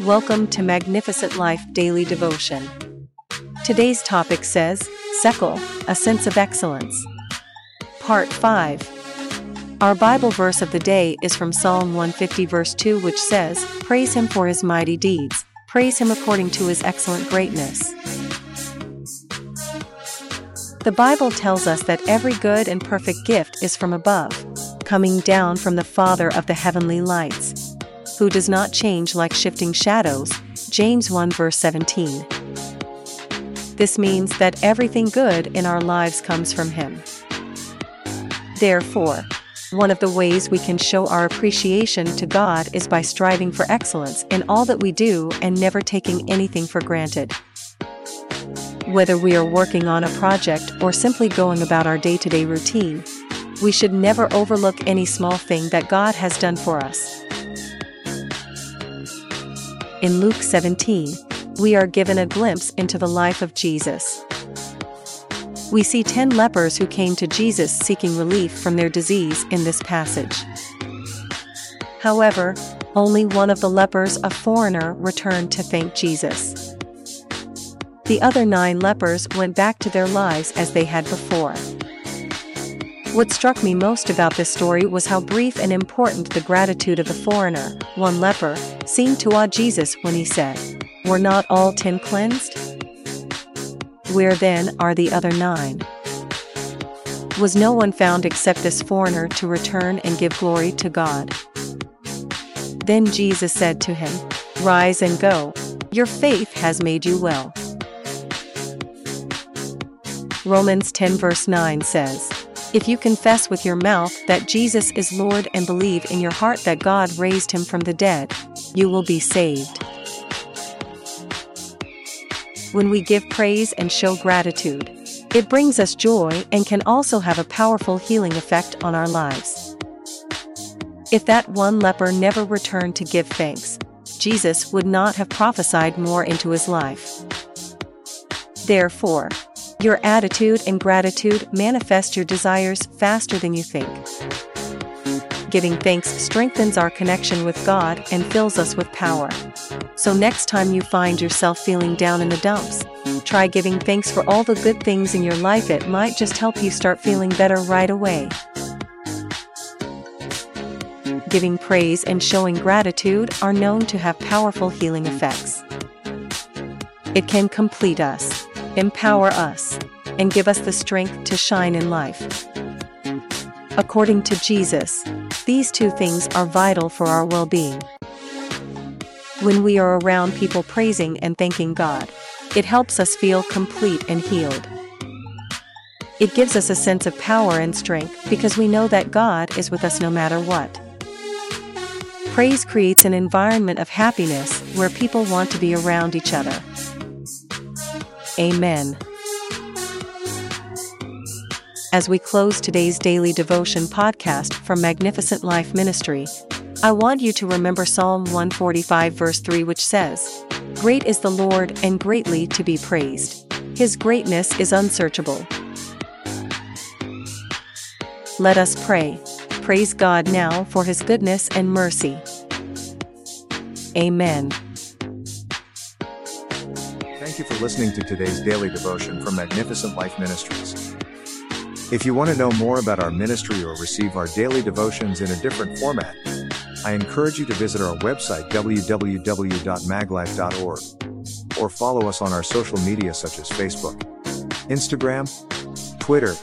Welcome to Magnificent Life Daily Devotion. Today's topic says, Sekel, a sense of excellence. Part 5. Our Bible verse of the day is from Psalm 150, verse 2, which says, Praise him for his mighty deeds, praise him according to his excellent greatness. The Bible tells us that every good and perfect gift is from above, coming down from the Father of the heavenly lights, who does not change like shifting shadows. James 1 verse 17. This means that everything good in our lives comes from Him. Therefore, one of the ways we can show our appreciation to God is by striving for excellence in all that we do and never taking anything for granted. Whether we are working on a project or simply going about our day to day routine, we should never overlook any small thing that God has done for us. In Luke 17, we are given a glimpse into the life of Jesus. We see 10 lepers who came to Jesus seeking relief from their disease in this passage. However, only one of the lepers, a foreigner, returned to thank Jesus. The other nine lepers went back to their lives as they had before. What struck me most about this story was how brief and important the gratitude of the foreigner, one leper, seemed to awe Jesus when he said, Were not all ten cleansed? Where then are the other nine? Was no one found except this foreigner to return and give glory to God? Then Jesus said to him, Rise and go, your faith has made you well. Romans 10 verse 9 says, If you confess with your mouth that Jesus is Lord and believe in your heart that God raised him from the dead, you will be saved. When we give praise and show gratitude, it brings us joy and can also have a powerful healing effect on our lives. If that one leper never returned to give thanks, Jesus would not have prophesied more into his life. Therefore, your attitude and gratitude manifest your desires faster than you think. Giving thanks strengthens our connection with God and fills us with power. So, next time you find yourself feeling down in the dumps, try giving thanks for all the good things in your life. It might just help you start feeling better right away. Giving praise and showing gratitude are known to have powerful healing effects. It can complete us empower us, and give us the strength to shine in life. According to Jesus, these two things are vital for our well being. When we are around people praising and thanking God, it helps us feel complete and healed. It gives us a sense of power and strength because we know that God is with us no matter what. Praise creates an environment of happiness where people want to be around each other. Amen. As we close today's daily devotion podcast from Magnificent Life Ministry, I want you to remember Psalm 145, verse 3, which says, Great is the Lord and greatly to be praised. His greatness is unsearchable. Let us pray. Praise God now for his goodness and mercy. Amen. Thank you for listening to today's daily devotion from Magnificent Life Ministries. If you want to know more about our ministry or receive our daily devotions in a different format, I encourage you to visit our website www.maglife.org or follow us on our social media such as Facebook, Instagram, Twitter,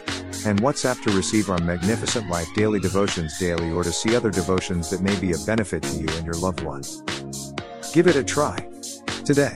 and WhatsApp to receive our Magnificent Life daily devotions daily or to see other devotions that may be of benefit to you and your loved ones. Give it a try today.